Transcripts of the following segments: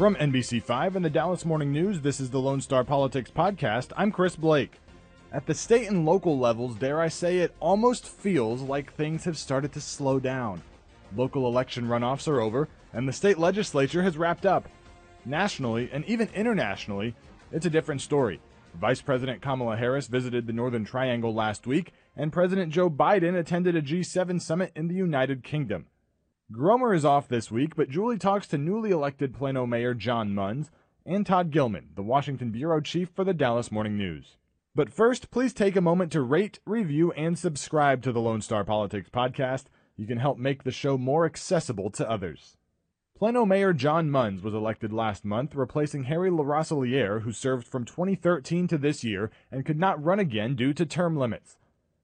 From NBC5 and the Dallas Morning News, this is the Lone Star Politics Podcast. I'm Chris Blake. At the state and local levels, dare I say, it almost feels like things have started to slow down. Local election runoffs are over, and the state legislature has wrapped up. Nationally, and even internationally, it's a different story. Vice President Kamala Harris visited the Northern Triangle last week, and President Joe Biden attended a G7 summit in the United Kingdom. Gromer is off this week, but Julie talks to newly elected Plano Mayor John Muns and Todd Gillman, the Washington bureau chief for the Dallas Morning News. But first, please take a moment to rate, review, and subscribe to the Lone Star Politics podcast. You can help make the show more accessible to others. Plano Mayor John Muns was elected last month, replacing Harry LaRosiliere, who served from 2013 to this year and could not run again due to term limits.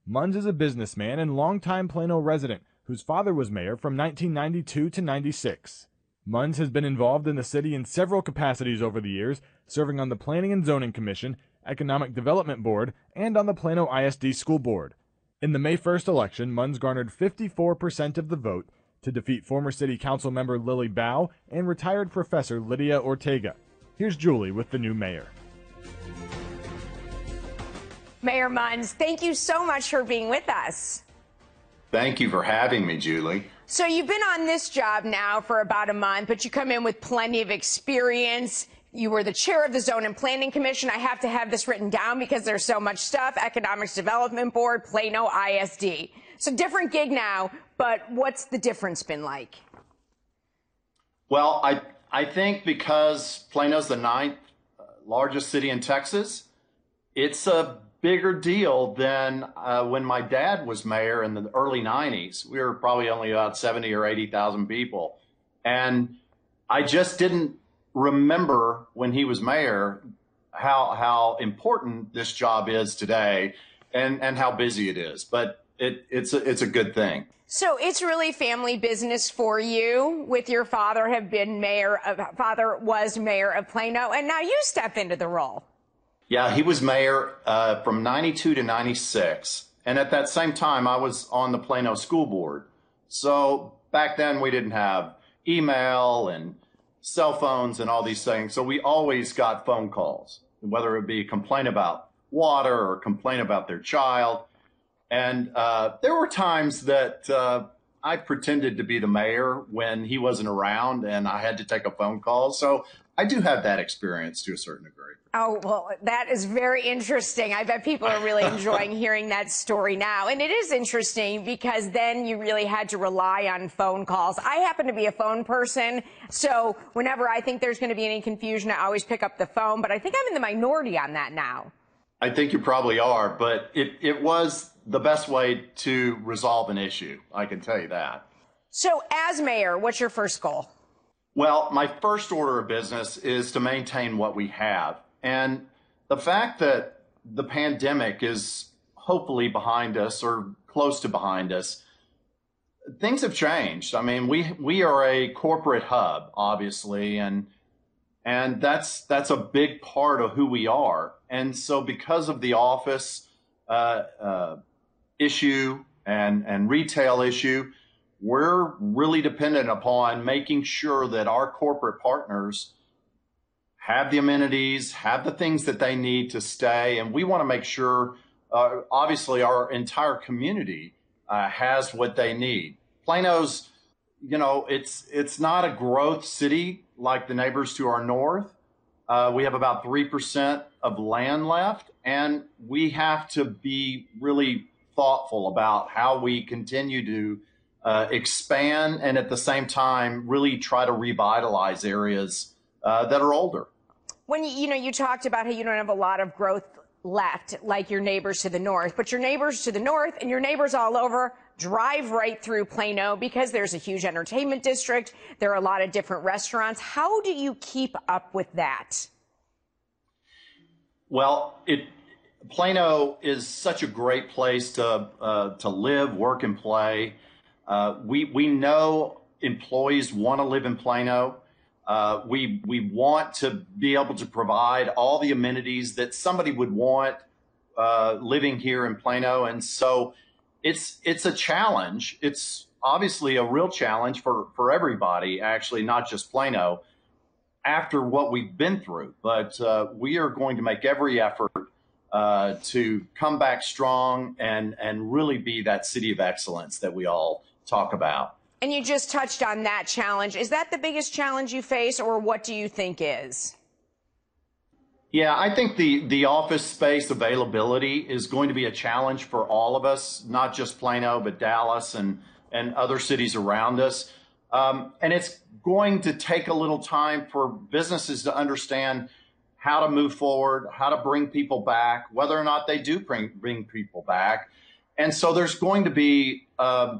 Muns is a businessman and longtime Plano resident whose father was mayor from 1992 to 96. Muns has been involved in the city in several capacities over the years, serving on the Planning and Zoning Commission, Economic Development Board, and on the Plano ISD School Board. In the May 1st election, Muns garnered 54% of the vote to defeat former City Council member Lily Bao and retired professor Lydia Ortega. Here's Julie with the new mayor. Mayor Muns, thank you so much for being with us. Thank you for having me, Julie. So you've been on this job now for about a month, but you come in with plenty of experience. You were the chair of the Zone and Planning Commission. I have to have this written down because there's so much stuff. Economics Development Board, Plano ISD. So different gig now, but what's the difference been like? Well, I I think because Plano's the ninth uh, largest city in Texas, it's a bigger deal than uh, when my dad was mayor in the early 90s. We were probably only about 70 or 80,000 people. And I just didn't remember when he was mayor how how important this job is today and and how busy it is. But it, it's a, it's a good thing. So it's really family business for you with your father have been mayor of father was mayor of Plano and now you step into the role. Yeah, he was mayor uh, from 92 to 96. And at that same time, I was on the Plano School Board. So back then, we didn't have email and cell phones and all these things. So we always got phone calls, whether it be a complaint about water or a complaint about their child. And uh, there were times that uh, I pretended to be the mayor when he wasn't around and I had to take a phone call. So I do have that experience to a certain degree. Oh, well, that is very interesting. I bet people are really enjoying hearing that story now. And it is interesting because then you really had to rely on phone calls. I happen to be a phone person. So whenever I think there's going to be any confusion, I always pick up the phone. But I think I'm in the minority on that now. I think you probably are, but it, it was the best way to resolve an issue. I can tell you that. So as mayor, what's your first goal? Well, my first order of business is to maintain what we have. And the fact that the pandemic is hopefully behind us or close to behind us, things have changed. I mean, we we are a corporate hub, obviously, and and that's that's a big part of who we are. And so, because of the office uh, uh, issue and and retail issue, we're really dependent upon making sure that our corporate partners have the amenities, have the things that they need to stay. And we want to make sure, uh, obviously, our entire community uh, has what they need. Plano's, you know, it's it's not a growth city like the neighbors to our north. Uh, we have about three percent of land left, and we have to be really thoughtful about how we continue to uh, expand and at the same time really try to revitalize areas uh, that are older. When you, you know, you talked about how you don't have a lot of growth left like your neighbors to the north, but your neighbors to the north and your neighbors all over drive right through Plano because there's a huge entertainment district. There are a lot of different restaurants. How do you keep up with that? Well, it Plano is such a great place to uh, to live, work, and play. Uh, we we know employees want to live in Plano. Uh, we we want to be able to provide all the amenities that somebody would want uh, living here in Plano, and so it's it's a challenge. It's obviously a real challenge for for everybody, actually, not just Plano. after what we've been through. But uh, we are going to make every effort uh, to come back strong and and really be that city of excellence that we all talk about. And you just touched on that challenge. Is that the biggest challenge you face, or what do you think is? Yeah, I think the the office space availability is going to be a challenge for all of us, not just Plano, but Dallas and and other cities around us. Um, and it's going to take a little time for businesses to understand how to move forward, how to bring people back, whether or not they do bring, bring people back. And so there's going to be uh,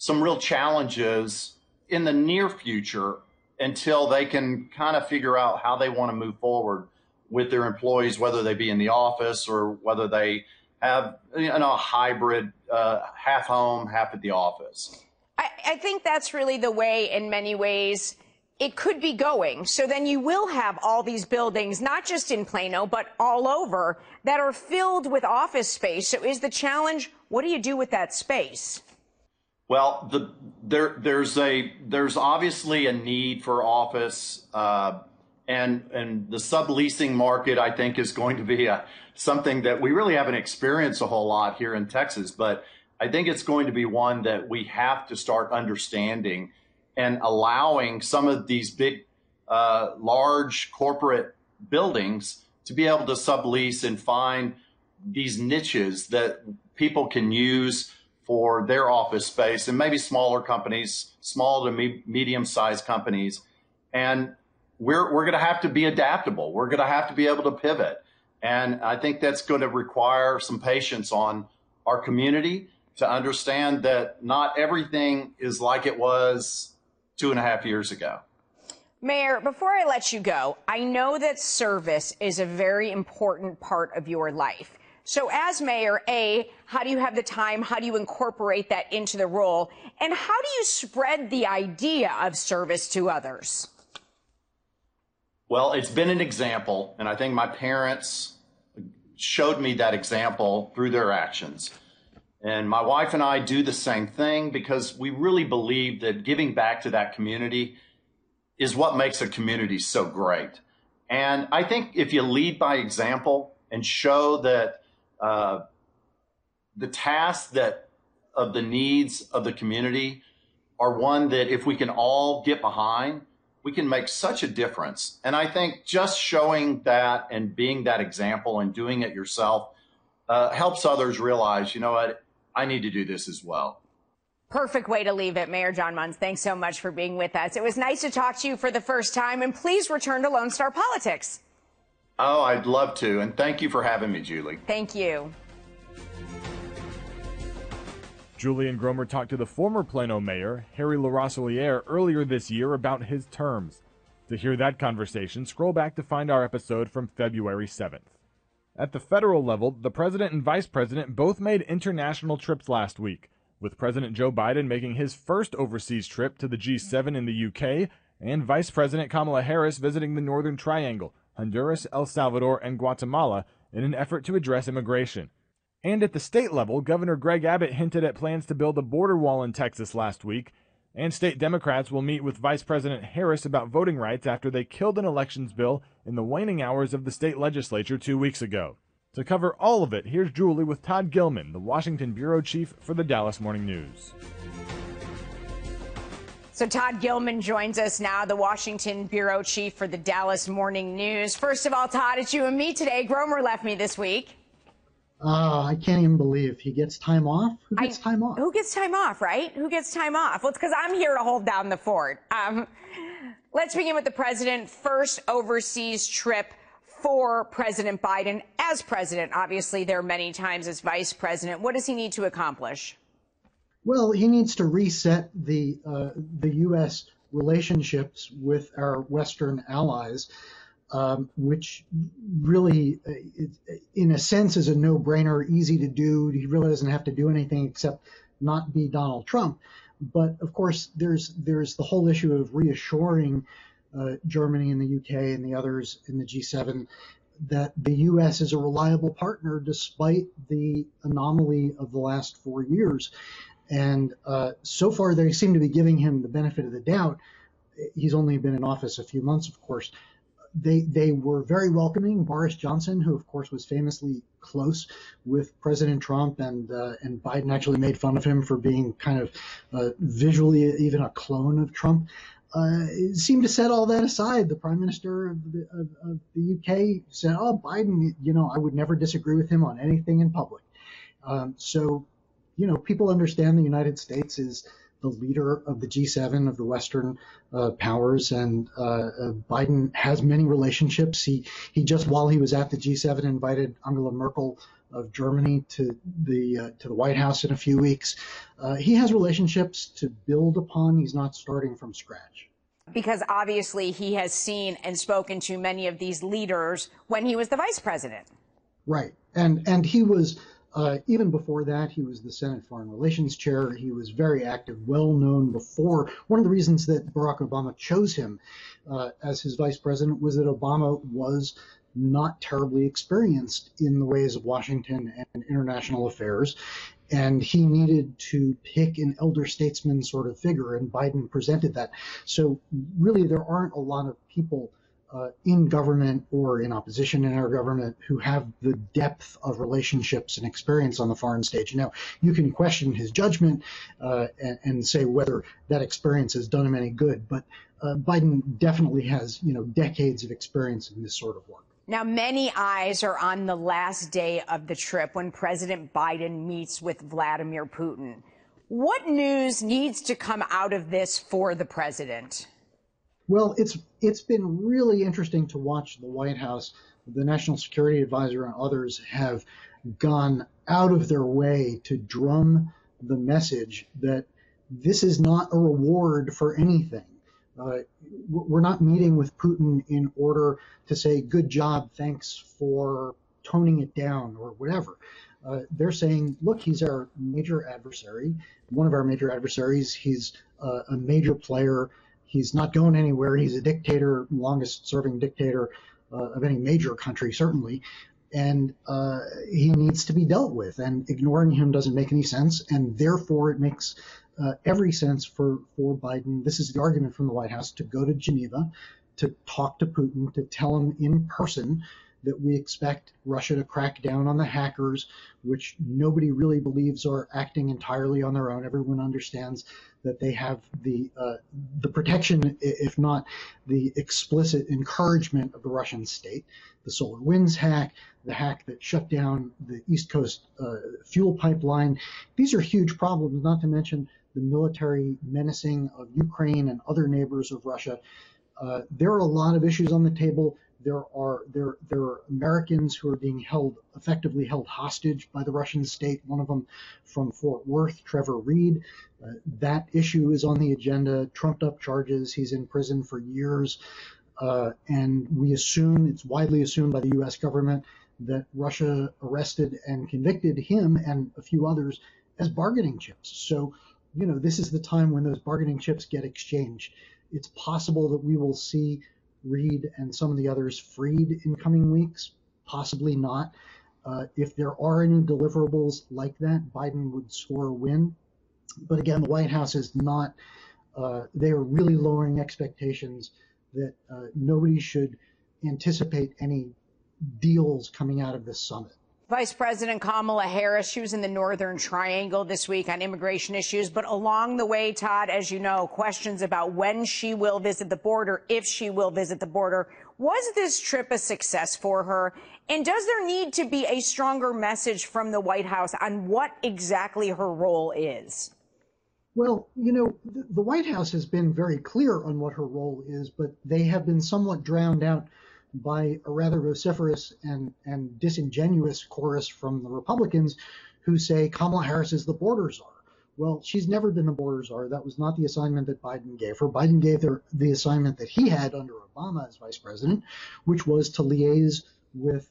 some real challenges in the near future until they can kind of figure out how they want to move forward with their employees, whether they be in the office or whether they have you know, a hybrid, uh, half home, half at the office. I, I think that's really the way, in many ways, it could be going. So then you will have all these buildings, not just in Plano, but all over, that are filled with office space. So is the challenge, what do you do with that space? Well, the, there, there's a there's obviously a need for office, uh, and and the subleasing market I think is going to be a, something that we really haven't experienced a whole lot here in Texas, but I think it's going to be one that we have to start understanding and allowing some of these big, uh, large corporate buildings to be able to sublease and find these niches that people can use for their office space and maybe smaller companies, small to me- medium sized companies. And we're, we're going to have to be adaptable. We're going to have to be able to pivot. And I think that's going to require some patience on our community to understand that not everything is like it was two and a half years ago. Mayor, before I let you go, I know that service is a very important part of your life. So as mayor, A, how do you have the time? How do you incorporate that into the role? And how do you spread the idea of service to others? Well, it's been an example, and I think my parents showed me that example through their actions. And my wife and I do the same thing because we really believe that giving back to that community is what makes a community so great. And I think if you lead by example and show that uh, the tasks that of the needs of the community are one that if we can all get behind, we can make such a difference. And I think just showing that and being that example and doing it yourself uh, helps others realize, you know what, I need to do this as well. Perfect way to leave it. Mayor John Muns. thanks so much for being with us. It was nice to talk to you for the first time, and please return to Lone Star Politics. Oh, I'd love to. And thank you for having me, Julie. Thank you. Julian Gromer talked to the former Plano mayor, Harry LaRosiliere, earlier this year about his terms. To hear that conversation, scroll back to find our episode from February 7th. At the federal level, the president and vice president both made international trips last week, with President Joe Biden making his first overseas trip to the G7 in the UK, and Vice President Kamala Harris visiting the Northern Triangle, Honduras, El Salvador, and Guatemala in an effort to address immigration. And at the state level, Governor Greg Abbott hinted at plans to build a border wall in Texas last week, and state Democrats will meet with Vice President Harris about voting rights after they killed an elections bill in the waning hours of the state legislature two weeks ago. To cover all of it, here's Julie with Todd Gillman, the Washington bureau chief for the Dallas Morning News. So Todd Gillman joins us now, the Washington bureau chief for the Dallas Morning News. First of all, Todd, it's you and me today. Gromer left me this week. Uh, I can't even believe he gets time off. Who gets I, time off? Who gets time off, right? Who gets time off? Well, it's because I'm here to hold down the fort. Um, let's begin with the president. First overseas trip for President Biden as president. Obviously, there are many times as vice president. What does he need to accomplish? Well, he needs to reset the uh, the U.S. relationships with our Western allies um, which really, uh, in a sense, is a no-brainer, easy to do. He really doesn't have to do anything except not be Donald Trump. But of course, there's there's the whole issue of reassuring uh, Germany and the UK and the others in the G7 that the U.S. is a reliable partner despite the anomaly of the last four years. And uh, so far, they seem to be giving him the benefit of the doubt he's only been in office a few months, of course. They they were very welcoming. Boris Johnson, who of course was famously close with President Trump, and uh, and Biden actually made fun of him for being kind of uh, visually even a clone of Trump. Uh, seemed to set all that aside. The Prime Minister of the, of, of the UK said, "Oh, Biden, you know, I would never disagree with him on anything in public." Um, so, you know, people understand the United States is the leader of the G7 of the Western uh, powers, and uh, uh, Biden has many relationships. He he just while he was at the G7 invited Angela Merkel of Germany to the uh, to the White House in a few weeks. Uh, he has relationships to build upon. He's not starting from scratch. Because obviously he has seen and spoken to many of these leaders when he was the vice president. Right, and and he was uh, even before that, he was the Senate Foreign Relations Chair. He was very active, well known before. One of the reasons that Barack Obama chose him uh, as his vice president was that Obama was not terribly experienced in the ways of Washington and international affairs. And he needed to pick an elder statesman sort of figure, and Biden presented that. So, really, there aren't a lot of people uh, in government or in opposition in our government who have the depth of relationships and experience on the foreign stage. Now, you can question his judgment uh, and, and, say whether that experience has done him any good, but uh, Biden definitely has, you know, decades of experience in this sort of work. Now, many eyes are on the last day of the trip when President Biden meets with Vladimir Putin. What news needs to come out of this for the president? Well, it's it's been really interesting to watch the White House, the National Security Advisor, and others have gone out of their way to drum the message that this is not a reward for anything. Uh, we're not meeting with Putin in order to say, good job, thanks for toning it down or whatever. Uh, they're saying, look, he's our major adversary, one of our major adversaries. He's uh, a major player He's not going anywhere. He's a dictator, longest serving dictator uh, of any major country, certainly. And uh, he needs to be dealt with. And ignoring him doesn't make any sense. And therefore, it makes uh, every sense for, for Biden. This is the argument from the White House to go to Geneva, to talk to Putin, to tell him in person that we expect Russia to crack down on the hackers, which nobody really believes are acting entirely on their own. Everyone understands that they have the uh, the protection, if not the explicit encouragement of the Russian state. The SolarWinds hack, the hack that shut down the East Coast uh, fuel pipeline. These are huge problems, not to mention the military menacing of Ukraine and other neighbors of Russia. Uh, there are a lot of issues on the table. There are there there are Americans who are being held effectively held hostage by the Russian state. One of them from Fort Worth, Trevor Reed. Uh, that issue is on the agenda. Trumped up charges. He's in prison for years, uh, and we assume it's widely assumed by the U.S. government that Russia arrested and convicted him and a few others as bargaining chips. So, you know, this is the time when those bargaining chips get exchanged. It's possible that we will see Reed and some of the others freed in coming weeks? Possibly not. Uh, if there are any deliverables like that, Biden would score a win. But again, the White House is not, uh, they are really lowering expectations that uh, nobody should anticipate any deals coming out of this summit. Vice President Kamala Harris, she was in the Northern Triangle this week on immigration issues. But along the way, Todd, as you know, questions about when she will visit the border, if she will visit the border. Was this trip a success for her? And does there need to be a stronger message from the White House on what exactly her role is? Well, you know, the White House has been very clear on what her role is, but they have been somewhat drowned out by a rather vociferous and, and disingenuous chorus from the Republicans who say Kamala Harris is the border czar. Well, she's never been the border czar. That was not the assignment that Biden gave her. Biden gave her the assignment that he had under Obama as vice president, which was to liaise with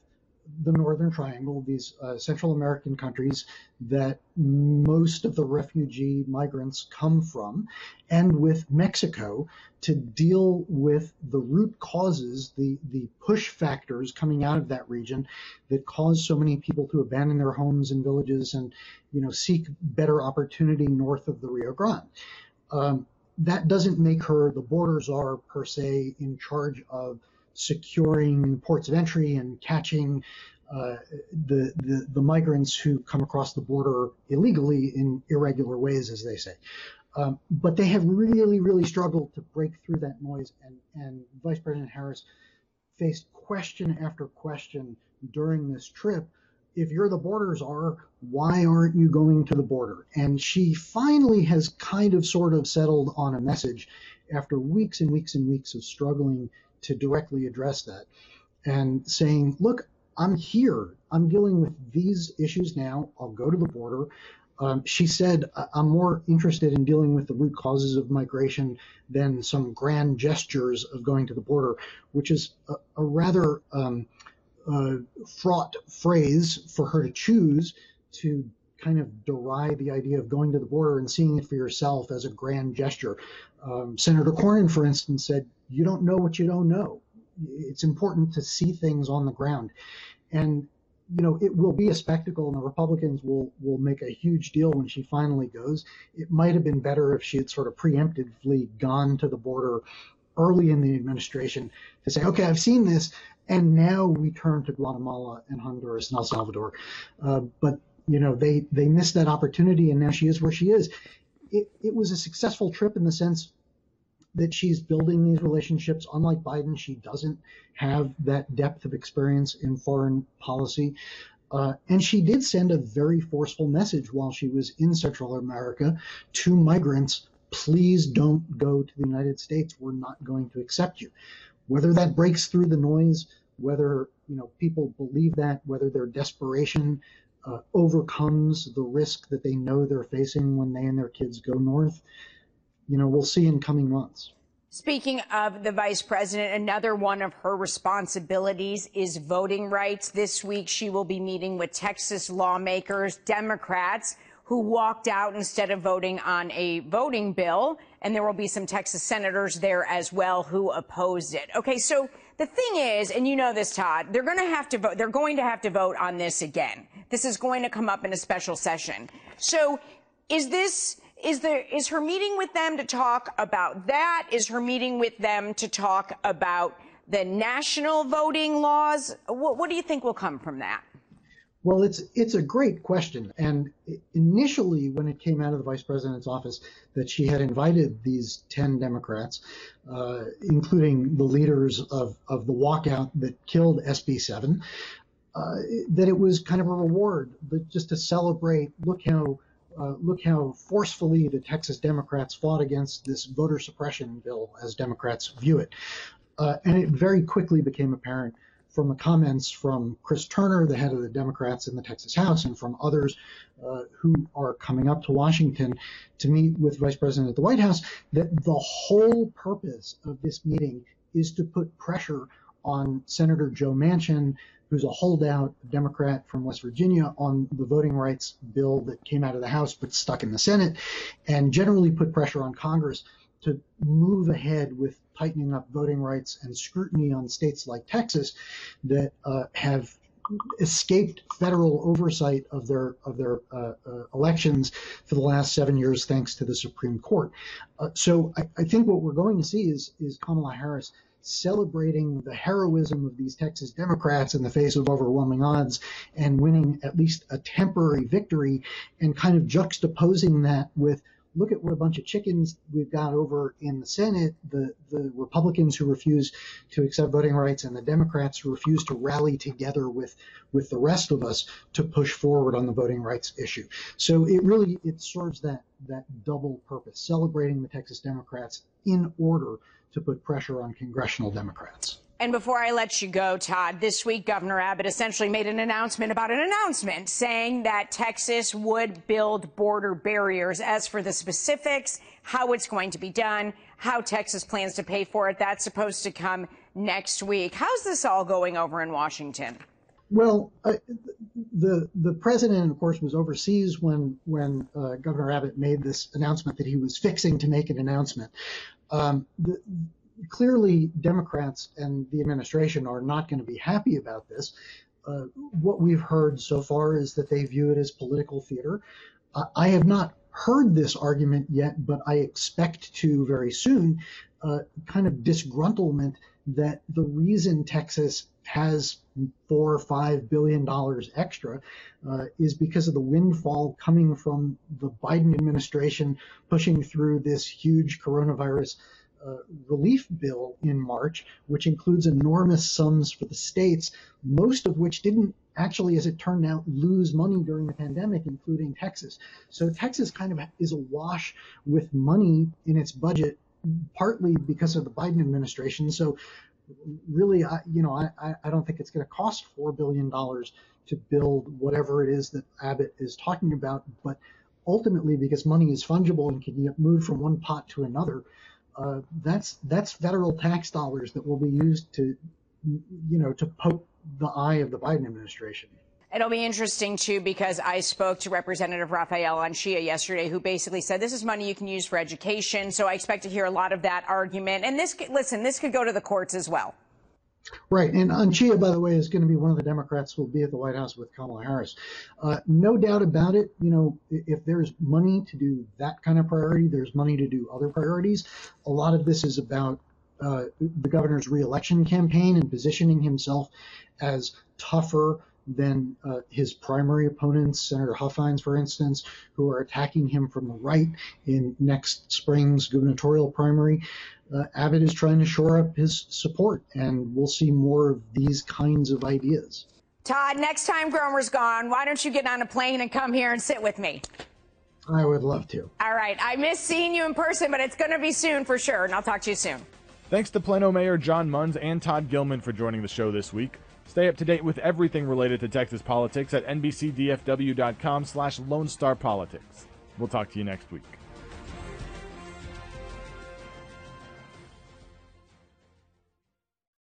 the Northern Triangle, these uh, Central American countries that most of the refugee migrants come from, and with Mexico to deal with the root causes, the, the push factors coming out of that region that cause so many people to abandon their homes and villages and, you know, seek better opportunity north of the Rio Grande. Um, that doesn't make her the border czar per se in charge of securing ports of entry and catching uh, the, the, the migrants who come across the border illegally in irregular ways, as they say. Um, but they have really, really struggled to break through that noise, and, and Vice President Harris faced question after question during this trip. If you're the border czar, why aren't you going to the border? And she finally has kind of sort of settled on a message after weeks and weeks and weeks of struggling to directly address that and saying, look, I'm here. I'm dealing with these issues now. I'll go to the border. Um, she said, I'm more interested in dealing with the root causes of migration than some grand gestures of going to the border, which is a, a rather um, uh, fraught phrase for her to choose to kind of deride the idea of going to the border and seeing it for yourself as a grand gesture. Um, Senator Cornyn, for instance, said, You don't know what you don't know. It's important to see things on the ground. And you know, it will be a spectacle, and the Republicans will will make a huge deal when she finally goes. It might have been better if she had sort of preemptively gone to the border early in the administration to say, okay, I've seen this, and now we turn to Guatemala and Honduras and El Salvador. Uh, but you know, they they missed that opportunity, and now she is where she is. It, it was a successful trip in the sense that she's building these relationships. Unlike Biden, she doesn't have that depth of experience in foreign policy. Uh, and she did send a very forceful message while she was in Central America to migrants please don't go to the United States. We're not going to accept you. Whether that breaks through the noise, whether you know people believe that, whether their desperation uh, overcomes the risk that they know they're facing when they and their kids go north, you know, we'll see in coming months. Speaking of the vice president, another one of her responsibilities is voting rights. This week, she will be meeting with Texas lawmakers, Democrats, who walked out instead of voting on a voting bill. And there will be some Texas senators there as well who opposed it. Okay, so the thing is, and you know this, Todd, they're going to have to vote. They're going to have to vote on this again. This is going to come up in a special session. So is this is there is her meeting with them to talk about that? Is her meeting with them to talk about the national voting laws? What, what do you think will come from that? Well, it's it's a great question, and initially, when it came out of the vice president's office that she had invited these ten Democrats, uh, including the leaders of of the walkout that killed SB seven, uh, that it was kind of a reward, but just to celebrate. Look how uh, look how forcefully the Texas Democrats fought against this voter suppression bill, as Democrats view it. Uh, and it very quickly became apparent from the comments from Chris Turner, the head of the Democrats in the Texas House, and from others uh, who are coming up to Washington to meet with Vice President at the White House, that the whole purpose of this meeting is to put pressure on Senator Joe Manchin, who's a holdout Democrat from West Virginia on the voting rights bill that came out of the House but stuck in the Senate, and generally put pressure on Congress to move ahead with tightening up voting rights and scrutiny on states like Texas that uh, have escaped federal oversight of their of their uh, uh, elections for the last seven years, thanks to the Supreme Court. Uh, so I, I, think what we're going to see is is Kamala Harris celebrating the heroism of these Texas Democrats in the face of overwhelming odds and winning at least a temporary victory and kind of juxtaposing that with look at what a bunch of chickens we've got over in the Senate, the, the Republicans who refuse to accept voting rights and the Democrats who refuse to rally together with, with the rest of us to push forward on the voting rights issue. So it really, it serves that, that double purpose, celebrating the Texas Democrats in order to put pressure on congressional Democrats. And before I let you go, Todd, this week Governor Abbott essentially made an announcement about an announcement saying that Texas would build border barriers. As for the specifics, how it's going to be done, how Texas plans to pay for it, that's supposed to come next week. How's this all going over in Washington? Well, uh, the the president, of course, was overseas when when uh, Governor Abbott made this announcement that he was fixing to make an announcement. Um, the, clearly, Democrats and the administration are not going to be happy about this. Uh, what we've heard so far is that they view it as political theater. I have not heard this argument yet, but I expect to very soon. Uh, kind of disgruntlement that the reason Texas has four or five billion dollars extra uh, is because of the windfall coming from the Biden administration pushing through this huge coronavirus uh, relief bill in March, which includes enormous sums for the states, most of which didn't actually, as it turned out, lose money during the pandemic, including Texas. So Texas kind of is awash with money in its budget, partly because of the Biden administration. So really, I, you know, I, I don't think it's going to cost $4 billion to build whatever it is that Abbott is talking about. But ultimately, because money is fungible and can get moved from one pot to another, uh, that's that's federal tax dollars that will be used to, you know, to poke the eye of the Biden administration. It'll be interesting too because I spoke to Representative Rafael Anchia yesterday, who basically said this is money you can use for education. So I expect to hear a lot of that argument. And this, listen, this could go to the courts as well. Right, and Anchia, by the way, is going to be one of the Democrats who will be at the White House with Kamala Harris. Uh, no doubt about it. You know, if there's money to do that kind of priority, there's money to do other priorities. A lot of this is about uh, the governor's reelection campaign and positioning himself as tougher than uh, his primary opponents, Senator Huffines, for instance, who are attacking him from the right in next spring's gubernatorial primary. Uh, Abbott is trying to shore up his support, and we'll see more of these kinds of ideas. Todd, next time Gromer's gone, why don't you get on a plane and come here and sit with me? I would love to. All right. I miss seeing you in person, but it's going to be soon for sure, and I'll talk to you soon. Thanks to Plano Mayor John Muns and Todd Gillman for joining the show this week. Stay up to date with everything related to Texas politics at nbcdfw.com slash Lone Star Politics. We'll talk to you next week.